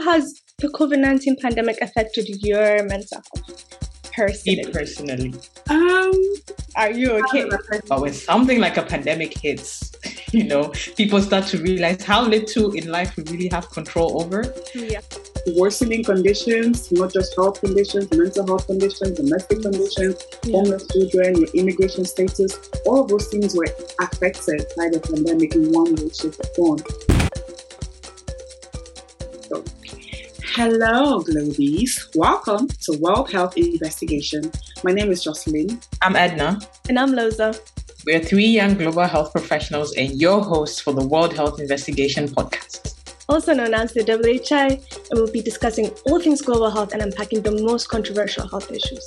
how has the COVID 19 pandemic affected your mental health? Personally. Me personally. Um, Are you okay? But when something like a pandemic hits, you know, people start to realize how little in life we really have control over. Yeah. worsening conditions, not just health conditions, mental health conditions, domestic conditions, homeless children, your immigration status, all of those things were affected by the pandemic in one way, shape, or form. Hello, Globies. Welcome to World Health Investigation. My name is Jocelyn. I'm Edna. And I'm Loza. We're three young global health professionals and your hosts for the World Health Investigation podcast. also known as the WHI, and we'll be discussing all things global health and unpacking the most controversial health issues.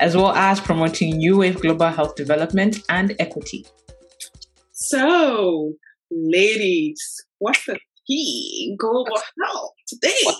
as well as promoting new wave global health development and equity. So, ladies, what's the key global health today?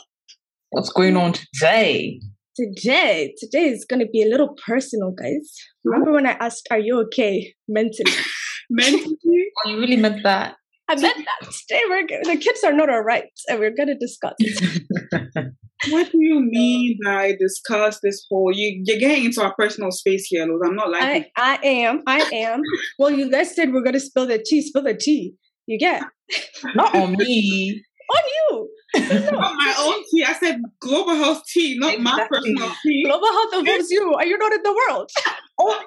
What's going on today? Today, today is going to be a little personal, guys. Remember when I asked, Are you okay mentally? Mentally, Oh, you really meant that? I meant that. Today, we're, go- the kids are not all right, and we're going to discuss. what do you mean by discuss this whole? You, you're getting into our personal space here, Loz. I'm not liking I, I am. I am. Well, you guys said we're going to spill the tea. Spill the tea. You get? Not on me. On you. Not my own tea. I said global health tea, not my personal tea. Global health involves you. Are you not in the world? Oh,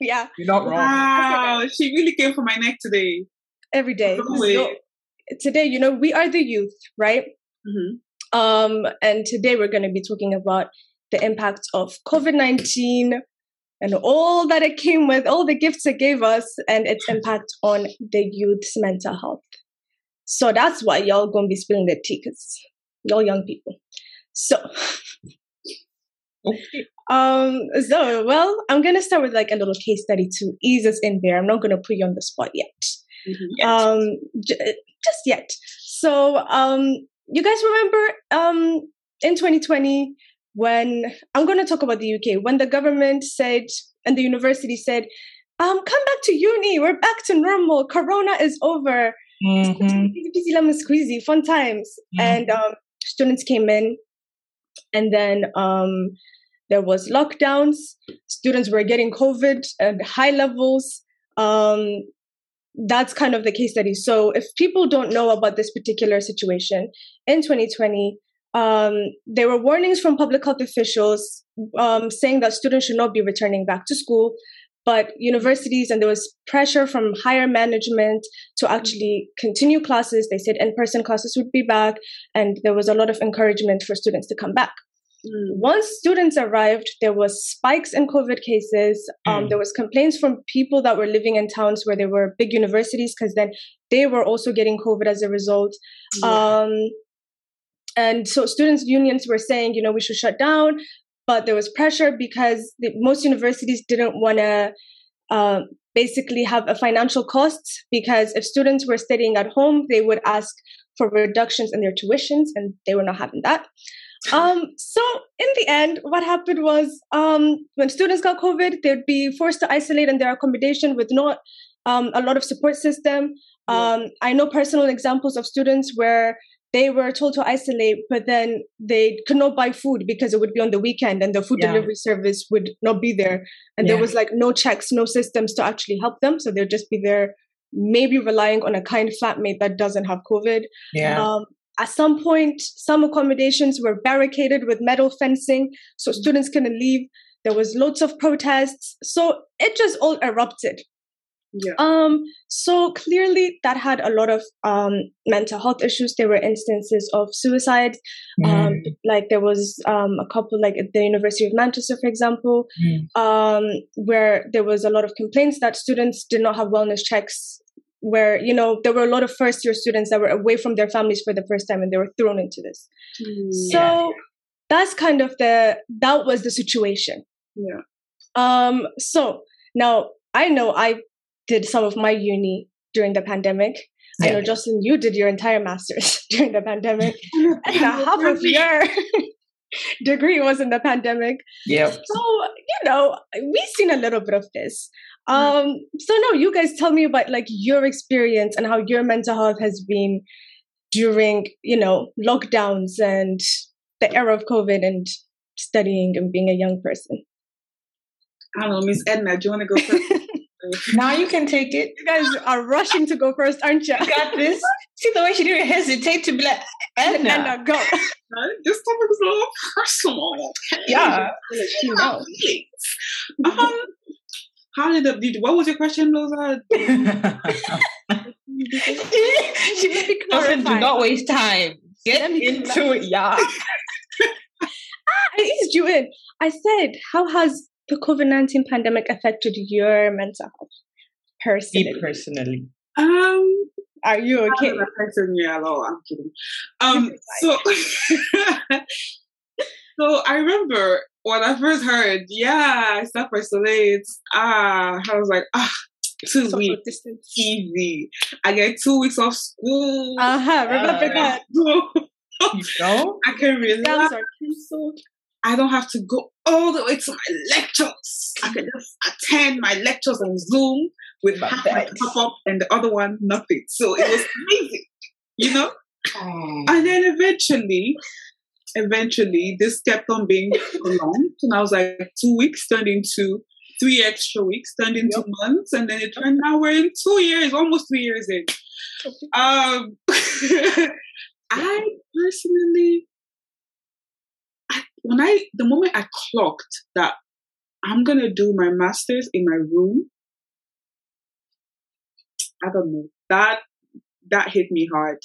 Yeah, you're not wrong. Wow, she really came for my neck today. every day. So, today, you know, we are the youth, right? Mm-hmm. Um, and today we're going to be talking about the impact of COVID 19 and all that it came with, all the gifts it gave us, and its impact on the youth's mental health. So that's why y'all gonna be spilling the tea, because y'all young people. So, um, so well, I'm gonna start with like a little case study to ease us in there. I'm not gonna put you on the spot yet. Mm-hmm. um j- just yet. So um you guys remember um in 2020 when i'm going to talk about the uk when the government said and the university said um come back to uni. We're back to normal. Corona is over Mhm. easy peasy lemon squeezy fun times. Mhm. and um students came in. And then um there was lockdowns. Students were getting covid at high levels. Um that's kind of the case study. So if people don't know about this particular situation in 2020 um, there were warnings from public health officials um, saying that students should not be returning back to school but universities and there was pressure from higher management to actually continue classes. They said in-person classes would be back and there was a lot of encouragement for students to come back. Mm. once students arrived there was spikes in covid cases. Um, Mm. there was complaints from people that were living in towns where there were big universities because then they were also getting covid as a result. Um, and so students unions were saying you know we should shut down but there was pressure because the, most universities didn't want to uh, basically have a financial cost because if students were studying at home they would ask for reductions in their tuitions and they were not having that um, so in the end, what happened was um, when students got COVID, they'd be forced to isolate in their accommodation with not um, a lot of support system. Um, I know personal examples of students where they were told to isolate, but then they could not buy food because it would be on the weekend and the food Yeah. delivery service would not be there. And there was like no checks, no systems to actually help them. So they'd just be there, maybe relying on a kind flatmate that doesn't have COVID. Yeah. Um, at some point, some accommodations were barricaded with metal fencing so students couldn't leave. There was loads of protests. So it just all erupted. Yeah. Um, so clearly that had a lot of um, mental health issues. There were instances of suicide. Um, like there was um, a couple, like at the University of Manchester, for example, Mm. um, where there was a lot of complaints that students did not have wellness checks. Where you know there were a lot of first year students that were away from their families for the first time and they were thrown into this. Mm. So that's kind of the that was the situation. yeah. Um, so now I know I did some of my uni during the pandemic. I know, Yeah. Jocelyn, you did your entire master's during the pandemic. and half of your degree was in the pandemic. Yeah. So, you know, we've seen a little bit of this. Um, so no, you guys tell me about like your experience and how your mental health has been during, you know, lockdowns and the era of COVID and studying and being a young person? I don't know, Miss Edna, do you want to go first? now you can take it. You guys are rushing to go first, aren't you? You got this. See the way she didn't hesitate to be like, Edna. Edna, go. this topic is a little personal. Yeah. She knows. Um, how did the did, what was your question, Loza? she Listen, do not waste time. Get into it, yeah. ah, I eased you in. I said, how has the COVID 19 pandemic affected your mental health personally? Me personally. Um, are you okay? I'm affected me at all. I'm kidding. Um, so, so I remember when I first heard, yeah, I self isolate. Ah, I was like, ah, two Social weeks, distance. easy. I get two weeks off school. Uh huh. Remember uh, that? you know, I can relax. are canceled. I don't have to go all the way to my lectures. I can just attend my lectures on Zoom with my half my pop up and the other one nothing. So it was amazing, you know. Oh. And then eventually, eventually, this kept on being prolonged, and I was like, two weeks turned into three extra weeks, turned into yep. months, and then it turned out we're in two years, almost two years in. Um, I personally when I the moment I clocked that I'm gonna do my masters in my room, I don't know that that hit me hard.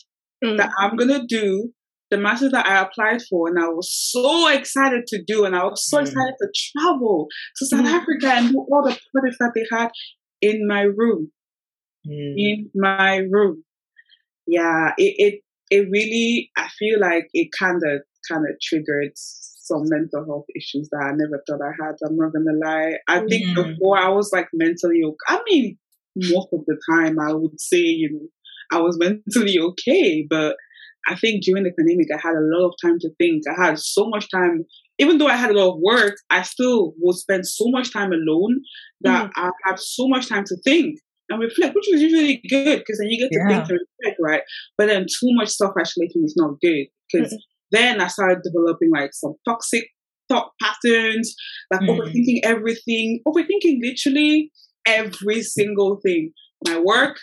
Mm. That I'm gonna do the masters that I applied for, and I was so excited to do, and I was so mm. excited to travel to South mm. Africa and do all the projects that they had in my room. Mm. In my room, yeah, it, it it really I feel like it kind of kind of triggered some mental health issues that I never thought I had. I'm not gonna lie. I think mm. before I was like mentally okay. I mean, most of the time I would say, you know, I was mentally okay, but I think during the pandemic I had a lot of time to think. I had so much time even though I had a lot of work, I still would spend so much time alone that mm. I had so much time to think and reflect, which was usually good because then you get to yeah. think and reflect, right? But then too much self isolation is not good because mm then I started developing like some toxic thought patterns, like mm. overthinking everything, overthinking literally every single thing. My work,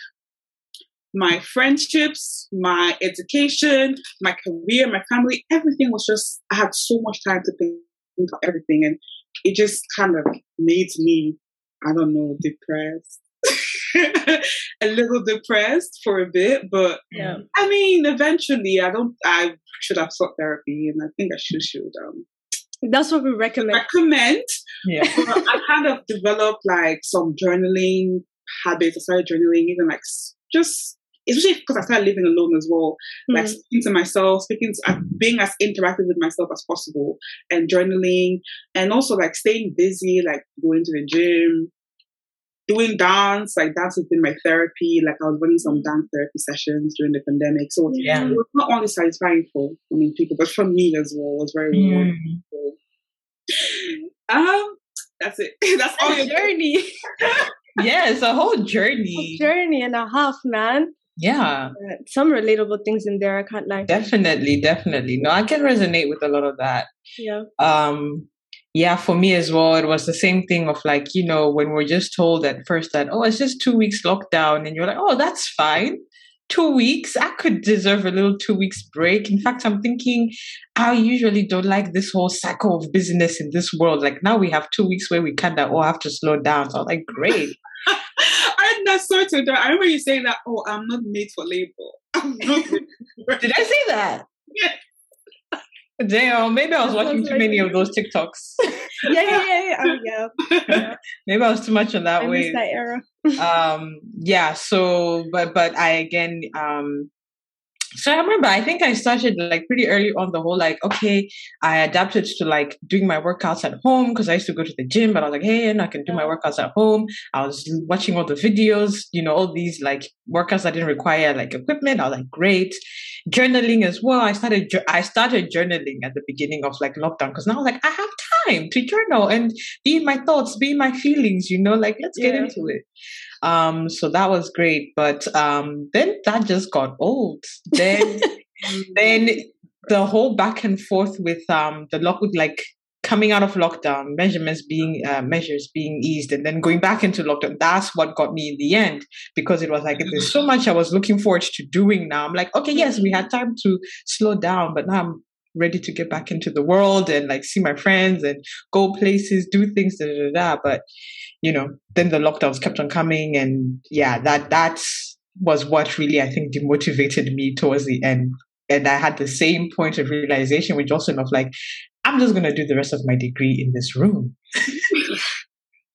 my friendships, my education, my career, my family, everything was just, I had so much time to think about everything. And it just kind of made me, I don't know, depressed. a little depressed for a bit, but yeah. I mean, eventually, I don't. I should have sought therapy, and I think I should should. Um, That's what we recommend. Recommend. Yeah. I kind of developed like some journaling habits. I started journaling, even like just especially because I started living alone as well, mm-hmm. like speaking to myself, speaking to, uh, being as interactive with myself as possible, and journaling, and also like staying busy, like going to the gym, doing dance, like dance has been my therapy. Like I was running some dance therapy sessions during the pandemic. So yeah. it was not only satisfying for I mean people, but for me as well. It was very rewarding. Mm. Um that's it. that's all your journey. yeah, it's a whole journey. A journey and a half, man. Yeah. Uh, some relatable things in there, I can't lie. Definitely, definitely. No, I can resonate with a lot of that. Yeah. Um yeah, for me as well, it was the same thing of like, you know, when we're just told at first that, oh, it's just two weeks lockdown, and you're like, oh, that's fine. Two weeks, I could deserve a little two weeks break. In fact, I'm thinking I usually don't like this whole cycle of business in this world. Like now we have two weeks where we kind of all have to slow down. So I'm like, great. I'm not sorted. I remember you saying that, oh, I'm not made for labor. Did I say that? Yeah. Damn, maybe I was watching too many of those TikToks. yeah, yeah, yeah, oh, yeah. yeah. maybe I was too much on that I way. that era. um, yeah. So, but but I again, um, so I remember I think I started like pretty early on the whole like okay I adapted to like doing my workouts at home because I used to go to the gym but I was like hey and I can do my workouts at home. I was watching all the videos you know all these like workouts that didn't require like equipment. I was like great. Journaling as well. I started I started journaling at the beginning of like lockdown because now I was like I have time to journal and be in my thoughts, be in my feelings, you know, like let's get yeah. into it. Um, so that was great. But um then that just got old. Then then the whole back and forth with um the lock like coming out of lockdown, measurements being uh, measures being eased, and then going back into lockdown. That's what got me in the end because it was like there's so much I was looking forward to doing. Now I'm like, okay, yes, we had time to slow down, but now I'm ready to get back into the world and like see my friends and go places, do things, da da da. But you know, then the lockdowns kept on coming, and yeah, that that was what really I think demotivated me towards the end and I had the same point of realization with Jocelyn of like, I'm just to do the rest of my degree in this room.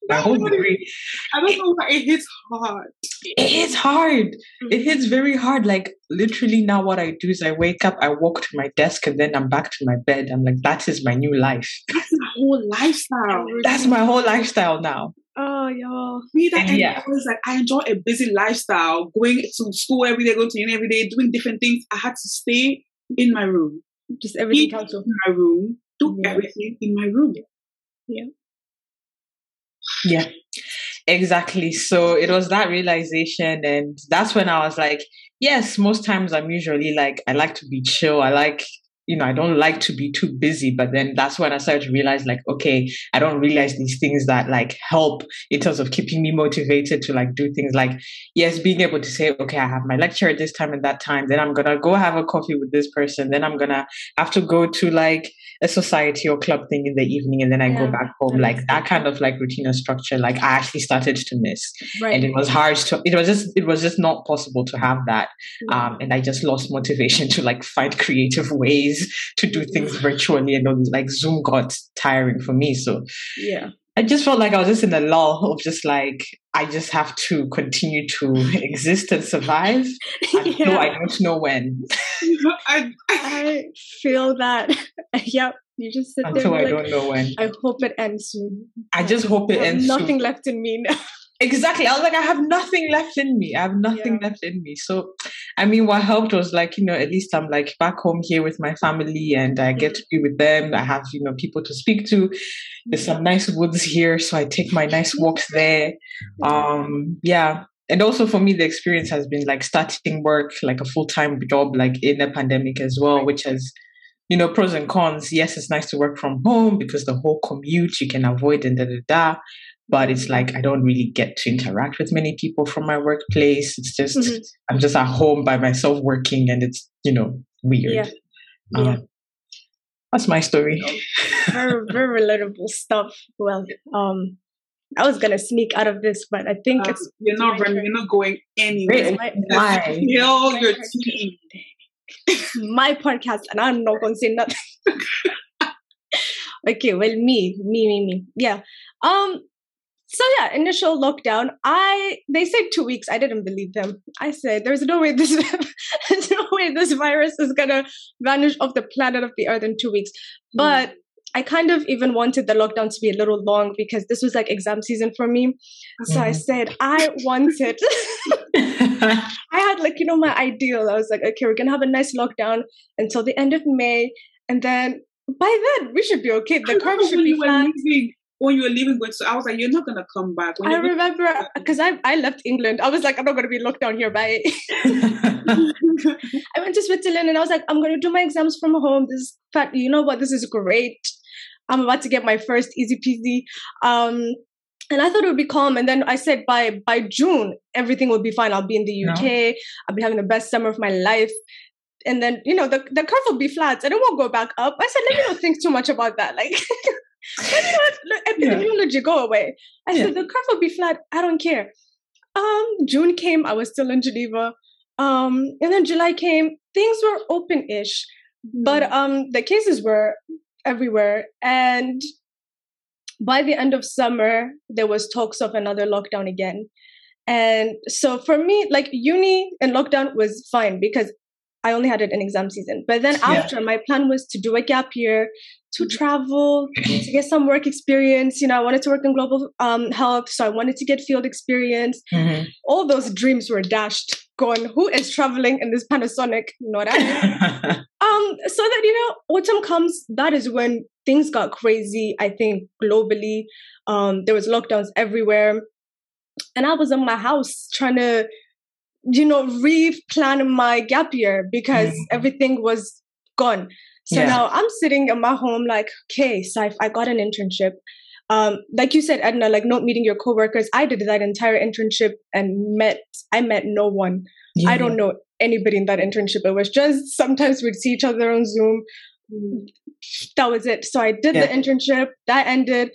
my whole degree. I don't know why it hits hard. It hits hard. It mm-hmm. hits very hard. Like literally now what I do is I wake up, I walk to my desk and then I'm back to my bed. I'm like, that is my new life. That's my whole lifestyle. That's my whole lifestyle now. Oh, y'all. Me, that and yeah. I was like, I enjoy a busy lifestyle, going to school every day, going to uni every day, doing different things. I had to stay in my room. Just everything counts in my room, do yeah. everything in my room. Yeah. Yeah, exactly. So it was that realization. And that's when I was like, yes, most times I'm usually like, I like to be chill. I like you know, I don't like to be too busy. But then that's when I started to realize, like, okay, I don't realize these things that like help in terms of keeping me motivated to like do things like, yes, being able to say, okay, I have my lecture at this time and that time. Then I'm gonna go have a coffee with this person. Then I'm gonna have to go to like a society or club thing in the evening, and then I yeah. go back home. Like that kind of like routine or structure, like I actually started to miss, right. and it was hard to. It was just it was just not possible to have that, um, and I just lost motivation to like find creative ways to do things virtually and like Zoom got tiring for me. So yeah. I just felt like I was just in a lull of just like I just have to continue to exist and survive. yeah. Though I don't know when. I, I feel that. yep. You just sit Until there. I like, don't know when. I hope it ends soon. I just hope it ends. Nothing soon. left in me now. Exactly. I was like, I have nothing left in me. I have nothing yeah. left in me. So, I mean, what helped was like, you know, at least I'm like back home here with my family and I get to be with them. I have, you know, people to speak to. There's some nice woods here. So I take my nice walks there. Um, yeah. And also for me, the experience has been like starting work, like a full time job, like in a pandemic as well, which has, you know, pros and cons. Yes, it's nice to work from home because the whole commute you can avoid and da da da but it's like I don't really get to interact with many people from my workplace. It's just mm-hmm. I'm just at home by myself working, and it's you know weird. Yeah. Um, yeah. That's my story. very very relatable stuff. Well, um, I was gonna sneak out of this, but I think uh, it's you're not running. You're not going anywhere. Why? Kill your team. my podcast, and I'm not gonna say nothing. okay, well, me, me, me, me. Yeah. Um, so yeah, initial lockdown. I they said two weeks. I didn't believe them. I said there's no way this there's no way this virus is gonna vanish off the planet of the earth in two weeks. Hmm. But mm. I kind of even wanted the lockdown to be a little long because this was like exam season for me. So mm. I said I wanted. I had like you know my ideal. I was like, okay, we're gonna have a nice lockdown until the end of May, and then by then we should be okay. The curve should be flat when you were leaving going so I was like, You're not gonna come back. When I remember because I I left England. I was like, I'm not gonna be locked down here by I went to Switzerland and I was like, I'm gonna do my exams from home. This is you know what, this is great. I'm about to get my first easy peasy. Um and I thought it would be calm. And then I said by by June, everything will be fine. I'll be in the UK. No. I'll be having the best summer of my life. And then, you know, the, the curve will be flat and it won't go back up. I said, let me not think too much about that. Like let me not let epidemiology yeah. go away. I yeah. said the curve will be flat. I don't care. Um, June came. I was still in Geneva. Um, and then July came. Things were open-ish, mm-hmm. but um, the cases were everywhere. And by the end of summer, there was talks of another lockdown again. And so for me, like uni and lockdown was fine because I only had it in exam season. But then after, yeah. my plan was to do a gap year, to travel, to get some work experience. You know, I wanted to work in global um, health, so I wanted to get field experience. Mm-hmm. All those dreams were dashed. Gone. Who is traveling in this Panasonic? Not I. um. So that you know, autumn comes. That is when things got crazy. I think globally, um, there was lockdowns everywhere, and I was in my house trying to, you know, replan my gap year because Mhm. everything was gone. So Yeah. now I'm sitting in my home like, okay, so I, got an internship. Um, like you said, Edna, like not meeting your coworkers. I did that entire internship and met, I met no one. I don't know anybody in that internship. It was just sometimes we'd see each other on Zoom. That was it. So I did Yeah. the internship, that ended,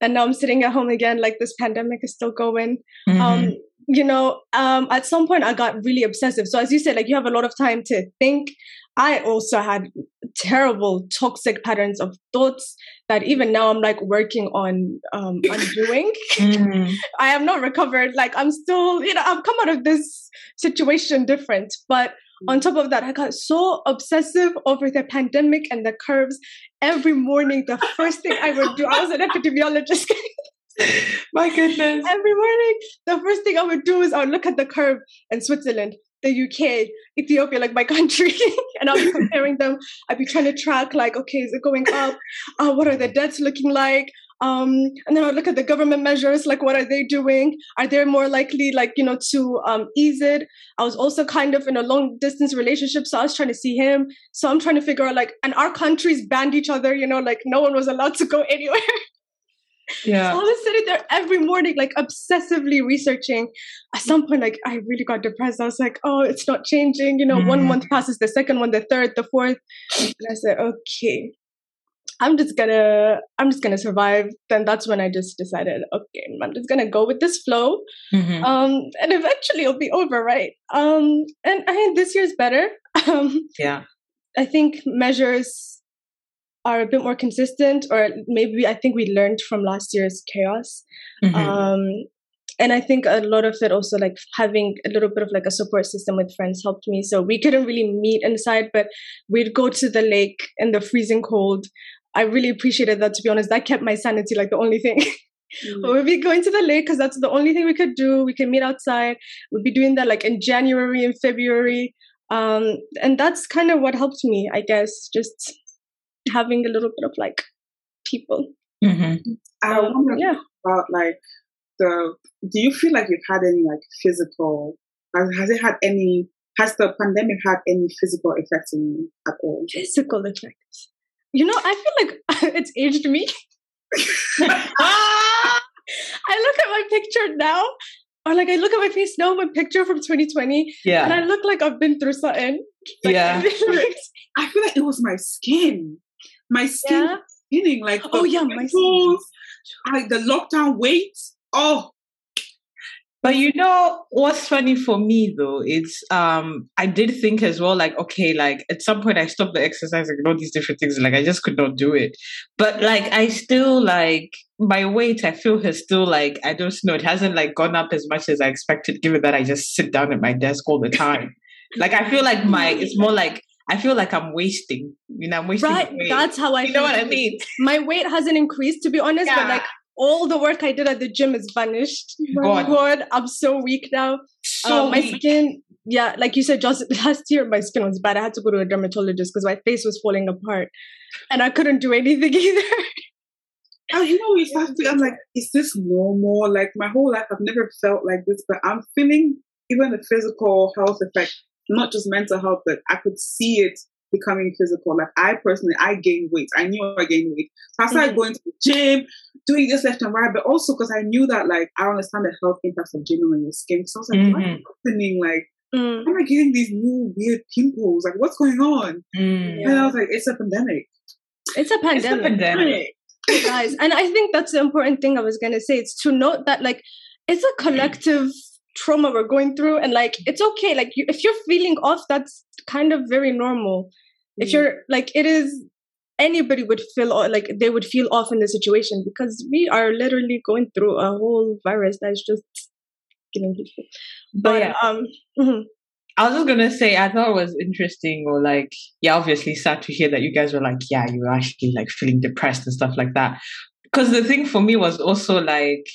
and now I'm sitting at home again. Like this pandemic is still going Mhm. um you know um at some point i got really obsessive. So as you said like you have a lot of time to think. I also had terrible toxic patterns of thoughts that even now i'm like working on um undoing. Mhm. i am not recovered. Like i'm still you know i've come out of this situation different. But on top of that i got so obsessive over the pandemic and the curves. Every morning the first thing i would do i was an epidemiologist My goodness. every morning, the first thing I would do is I would look at the curve in Switzerland, the UK, Ethiopia, like my country, and I'll be comparing them. I'd be trying to track, like, okay, is it going up? Uh, what are the debts looking like? Um, and then I'd look at the government measures, like, what are they doing? Are they more likely, like, you know, to um, ease it? I was also kind of in a long distance relationship, so I was trying to see him. So I'm trying to figure out, like, and our countries banned each other, you know, like, no one was allowed to go anywhere. So I was sitting there every morning, like obsessively researching. At some point, like I really got depressed. I was like, oh, it's not changing. You know, one Mhm. month passes, the second one, the third, the fourth. And I said, okay, I'm just gonna, I'm just gonna survive. Then that's when I just decided, okay, I'm just gonna go with this flow. Mhm. Um, and eventually it'll be over, right? Um, and I think this year's better. Um, yeah. I think measures are a bit more consistent, or maybe I think we learned from last year's chaos. Mhm. Um, and I think a lot of it also like having a little bit of like a support system with friends helped me. So we couldn't really meet inside, but we'd go to the lake in the freezing cold. I really appreciated that. To be honest, that kept my sanity like the only thing. But we'd be going to the lake because that's the only thing we could do. We can meet outside. We'd be doing that like in January and February. Um, and that's kind of what helped me, I guess, just having a little bit of like people. Mhm. I Um, wonder yeah. about like the. Do you feel like you've had any like physical? Has, has it had any? Has the pandemic had any physical effect on you at all? Physical effects. You know, I feel like it's aged me. Ah! I look at my picture now, or like I look at my face now, my picture from 2020, Yeah. and I look like I've been through something. Like, Yeah. I feel like it was my skin. My skin yeah. skinning like Oh yeah, my pimples, like the lockdown weight. Oh, But you know what's funny for me though? It's um I did think as well, like, okay, like at some point I stopped the exercising and all these different things, like I just could not do it. But like I still like my weight, I feel has still like I don't know, it hasn't like gone up as much as I expected, given that I just sit down at my desk all the time. like I feel like my it's more like I feel like I'm wasting. You know, I'm wasting Right, weight. that's how I you know what I mean? My weight hasn't increased, to be honest, but like all the work I did at the gym is vanished. God. God, I'm so weak now. So Um, my weak. skin, yeah, like you said, just last year my skin was bad. I had to go to a dermatologist because my face was falling apart, and I couldn't do anything either. And you know, we start to, I'm like, is this normal? Like my whole life, I've never felt like this, but I'm feeling even the physical health effect, not just mental health, but I could see it becoming physical. Like I personally, I gained weight. I knew I gained weight. So I started Mhm. going to the gym, doing this left and right, but also because I knew that like I understand the health impacts of gymming on your skin. So I was like, what's Mhm. happening? Like, Mm. why am I getting these new weird pimples? Like, what's going on? Mm. And I was like, it's a pandemic. It's a It's a pandemic. pandemic. guys and i think that's the important thing i was going to say it's to note that like it's a collective trauma we're going through and like it's okay like you, if you're feeling off that's kind of very normal if Mm. you're like it is anybody would feel like they would feel off in the situation because we are literally going through a whole virus that's just killing people but yeah. um mhm. I was just gonna say, I thought it was interesting, or like, yeah, obviously sad to hear that you guys were like, yeah, you were actually like feeling depressed and stuff like that. Because the thing for me was also like,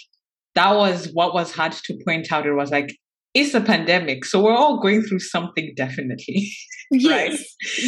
that was what was hard to point out. It was like, it's a pandemic, so we're all going through something definitely. Yes. right?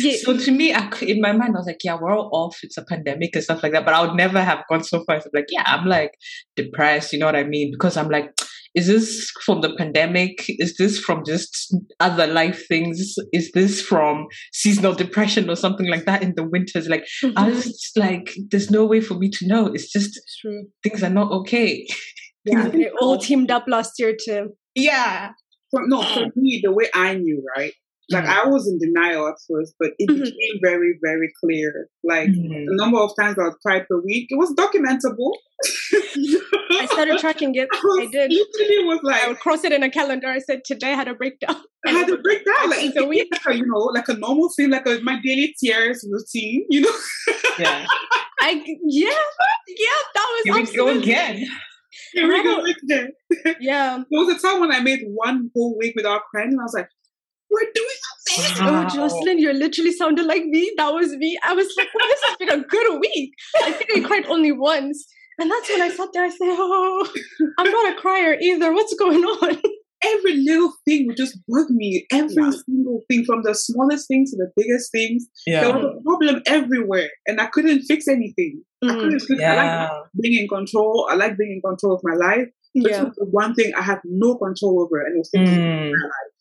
yes. So to me, I, in my mind, I was like, yeah, we're all off. It's a pandemic and stuff like that. But I would never have gone so far as to be like, yeah, I'm like depressed. You know what I mean? Because I'm like, is this from the pandemic? Is this from just other life things? Is this from seasonal depression or something like that in the winters? Like, Mm-hmm. I was just like, there's no way for me to know. It's just It's true. things are not okay. Yeah. They all teamed up last year to Yeah. For, no, for me, the way I knew, right? Like Mhm. I was in denial at first, but it Mhm. became very, very clear. Like Mhm. the number of times I would cry per week, it was documentable. I started tracking it. I did. Literally was like I would cross it in a calendar. I said today I had a breakdown. I had a breakdown. Like It's a week. like a, you know, like a normal thing, like a, my daily tears routine. You know, Yeah. I yeah yeah that was Here we go again. Here we go again. Yeah, There was a time when I made one whole week without crying, and I was like, "We're doing amazing." Wow. Oh, Jocelyn, you literally sounded like me. That was me. I was like, well, this has been a good week. I think I cried only once. And that's when I sat there. I said, oh, I'm not a crier either. What's going on? Every little thing would just bug me. Every Yeah. single thing, from the smallest things to the biggest things, there was a problem everywhere, and I couldn't fix anything. I Mm, couldn't. I like being in control. I like being in control of my life. But yeah, one thing I have no control over, and it was Mm. my life.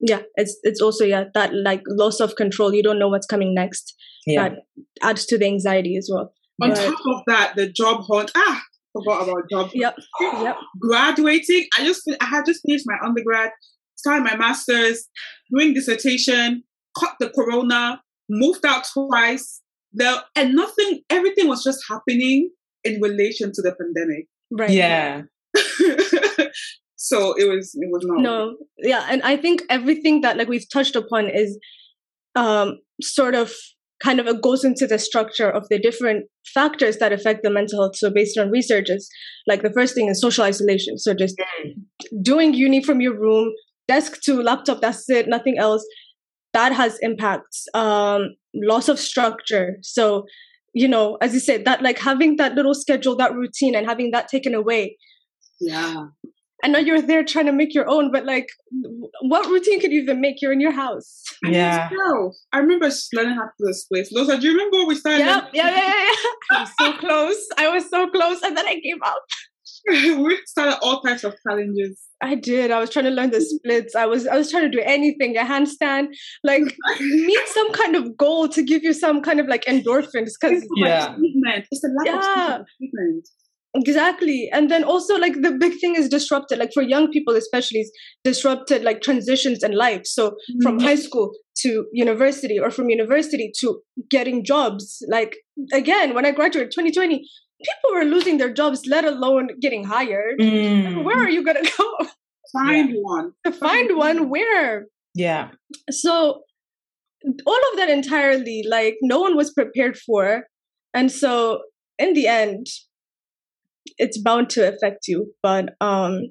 yeah. It's it's also yeah that like loss of control. You don't know what's coming next. Yeah. That adds to the anxiety as well. On But- top of that, the job hunt. Ah, forgot about job. Yep. Yep. graduating. I just I had just finished my undergrad, started my masters, doing dissertation, caught the corona, moved out twice. The and nothing, everything was just happening in relation to the pandemic. Right. Yeah. so it was it was not no yeah and i think everything that like we've touched upon is um sort of kind of it goes into the structure of the different factors that affect the mental health so based on researches like the first thing is social isolation so just doing uni from your room desk to laptop that's it nothing else that has impacts um loss of structure so you know as you said that like having that little schedule that routine and having that taken away yeah. I know you're there trying to make your own, but like, what routine could you even make? You're in your house. I Yeah. know. I remember learning how to do this place. Those do you remember when we started? Yeah, yeah, yeah, yeah. yeah. I was so close. I was so close, and then I gave up. we started all types of challenges. I did. I was trying to learn the splits. I was I was trying to do anything, a handstand, like meet some kind of goal to give you some kind of like endorphins. Because Yeah. Achievement. It's the lack Yeah. of achievement. exactly, and then also like the big thing is disrupted. Like for young people, especially, is disrupted like transitions in life. So from mm-hmm. high school to university, or from university to getting jobs. Like again, when I graduated 2020, people were losing their jobs, let alone getting hired. Mm. Where are you gonna go Find one. to find one? Where? Yeah. so all of that entirely like no one was prepared for and so in the end it's bound to affect you but um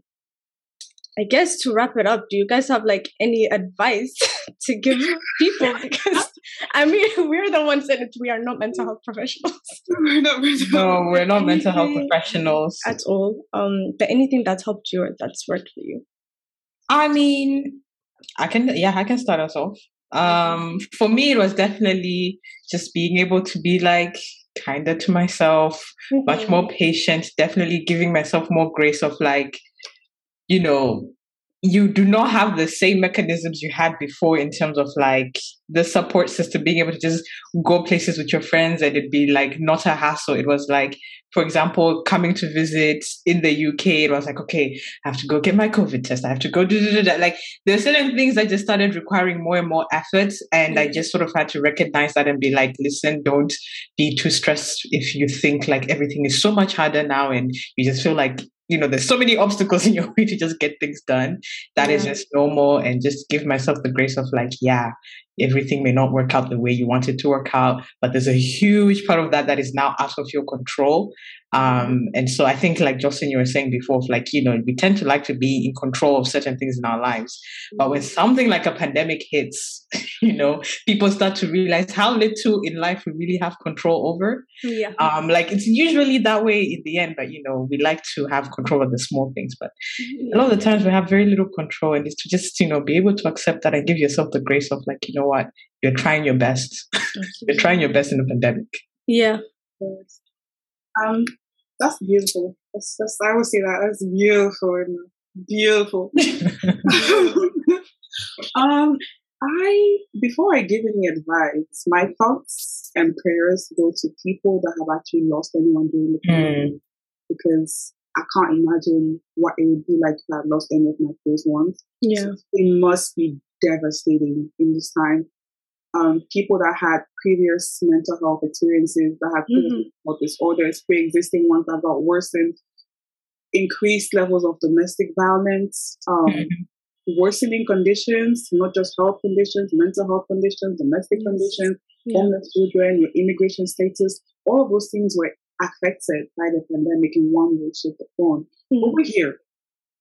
i guess to wrap it up do you guys have like any advice to give people because i mean we're the ones that we are not mental health professionals We're not mental No, we're not mental health professionals. at all um but anything that's helped you or that's worked for you I mean, I can, yeah, I can start us off. Um, for me, it was definitely just being able to be like kinder to myself, much Mhm. more patient, definitely giving myself more grace of like, you know, you do not have the same mechanisms you had before in terms of like the support system, being able to just go places with your friends and it'd be like not a hassle. It was like, for example, coming to visit in the UK, it was like, okay, I have to go get my COVID test. I have to go do, do, do that. Like there's certain things that just started requiring more and more effort. And I just sort of had to recognize that and be like, listen, don't be too stressed if you think like everything is so much harder now and you just feel like you know there's so many obstacles in your way to just get things done That is Yeah. just normal and just give myself the grace of like yeah everything may not work out the way you want it to work out but there's a huge part of that that is now out of your control Um, and so I think, like Jocelyn, you were saying before, like, you know, we tend to like to be in control of certain things in our lives. But when something like a pandemic hits, you know, people start to realize how little in life we really have control over. Yeah. Um, like it's usually that way in the end, but you know, we like to have control of the small things. But a lot of the times we have very little control, and it's to just, you know, be able to accept that and give yourself the grace of like, you know what, you're trying your best. you're trying your best in the pandemic. Yeah. Um, that's beautiful. That's, that's, I would say that that's beautiful, beautiful. um, I before I give any advice, my thoughts and prayers go to people that have actually lost anyone during the pandemic mm. because I can't imagine what it would be like if I lost any of my close ones. Yeah, it must be devastating in this time um, people that had previous mental health experiences, that had mm-hmm. health disorders, pre-existing ones that got worsened, increased levels of domestic violence, um, mm-hmm. worsening conditions, not just health conditions, mental health conditions, domestic yes. conditions, yeah. homeless children, your immigration status, all of those things were affected by the pandemic in one way, shape, or form. Mm-hmm. Over here,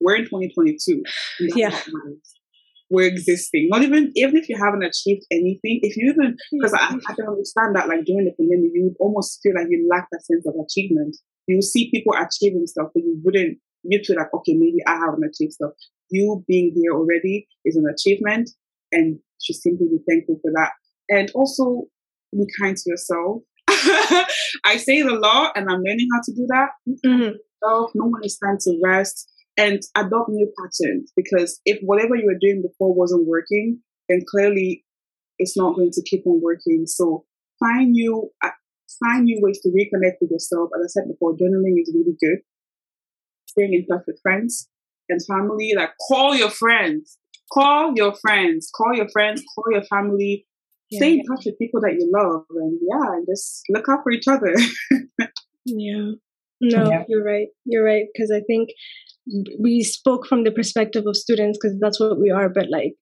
we're in 2022. Yeah we're existing. Not even even if you haven't achieved anything, if you even because I, I can understand that like during the pandemic you almost feel like you lack that sense of achievement. You see people achieving stuff, but you wouldn't you feel like, okay, maybe I haven't achieved stuff. You being here already is an achievement and just simply be thankful for that. And also be kind to yourself. I say it a lot and I'm learning how to do that. Mm-hmm. no one is time to rest and adopt new patterns because if whatever you were doing before wasn't working, then clearly it's not going to keep on working. So find new uh, find new ways to reconnect with yourself. As I said before, journaling is really good. Staying in touch with friends and family, like call your friends, call your friends, call your friends, call your family. Yeah, Stay in touch with people that you love, and yeah, and just look out for each other. yeah. No, yeah. you're right. You're right. Because I think we spoke from the perspective of students because that's what we are but like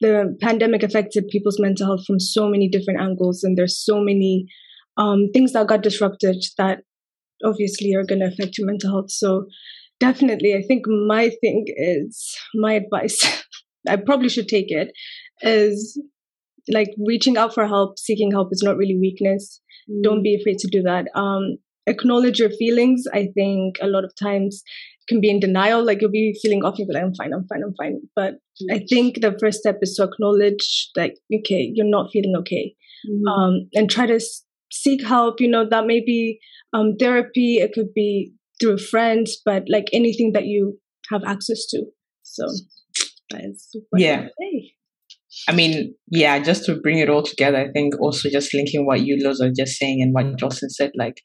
the pandemic affected people's mental health from so many different angles and there's so many um, things that got disrupted that obviously are going to affect your mental health. So definitely i think my thing is my advice i probably should take it is like reaching out for help seeking help is not really weakness. Mm. don't be afraid to do that. Um, acknowledge your feelings i think a lot of times can be in denial. Like you'll be feeling off, you'll be like, I'm fine, I'm fine, I'm fine. But mm-hmm. I think the first step is to acknowledge that okay, you're not feeling okay. Mm-hmm. Um, and try to seek help. You know, that may be um, therapy, it could be through friends, but like anything that you have access to. So that is yeah. I mean, yeah, just to bring it all together, I think also just linking what you, Loz, are just saying and what Jocelyn said, like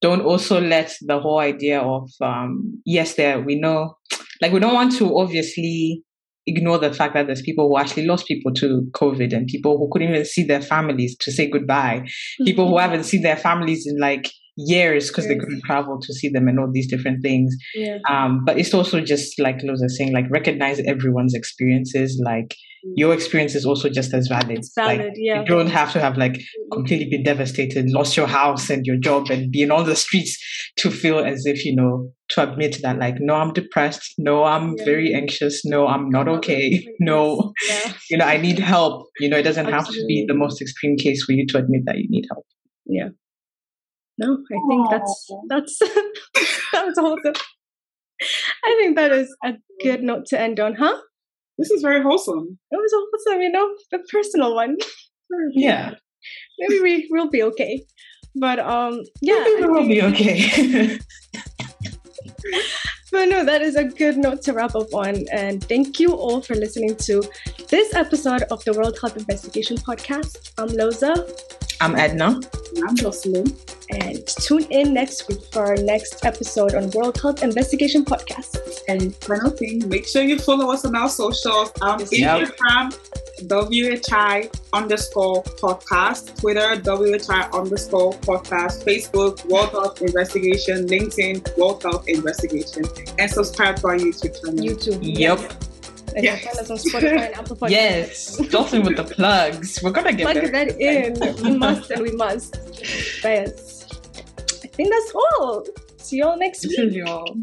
don't also let the whole idea of um, yes, there we know, like we don't want to obviously ignore the fact that there's people who actually lost people to COVID and people who couldn't even see their families to say goodbye, people who haven't seen their families in like years because they couldn't travel to see them and all these different things. Yeah. Um, but it's also just like Loz is saying, like recognize everyone's experiences. Like mm. your experience is also just as valid. It's valid, like, yeah. You don't have to have like completely been devastated, lost your house and your job, and be in all the streets to feel as if you know to admit that like no, I'm depressed. No, I'm yeah. very anxious. No, I'm not okay. No, yeah. you know I need help. You know it doesn't Absolutely. have to be the most extreme case for you to admit that you need help. Yeah no, I think that's that's that was awesome. I think that is a good note to end on, huh? This is very wholesome. It was a wholesome, you know, the personal one. Yeah. Maybe we will be okay. But um yeah. Maybe we'll be okay. but no, that is a good note to wrap up on. And thank you all for listening to this episode of the World Health Investigation Podcast. I'm Loza. I'm Edna. I'm Jocelyn. And tune in next week for our next episode on World Health Investigation Podcast. And final thing, make sure you follow us on our socials. Um, yep. Instagram, WHI underscore podcast, Twitter, WHI underscore podcast, Facebook, World Health Investigation, LinkedIn, World Health Investigation, and subscribe to our YouTube channel. YouTube. Yep. And yes. us on Spotify and Apple Podcasts. Yes, Dolphin with the plugs. We're gonna get plug that in. we must and we must. But yes, I think that's all. See y'all next week. See y'all.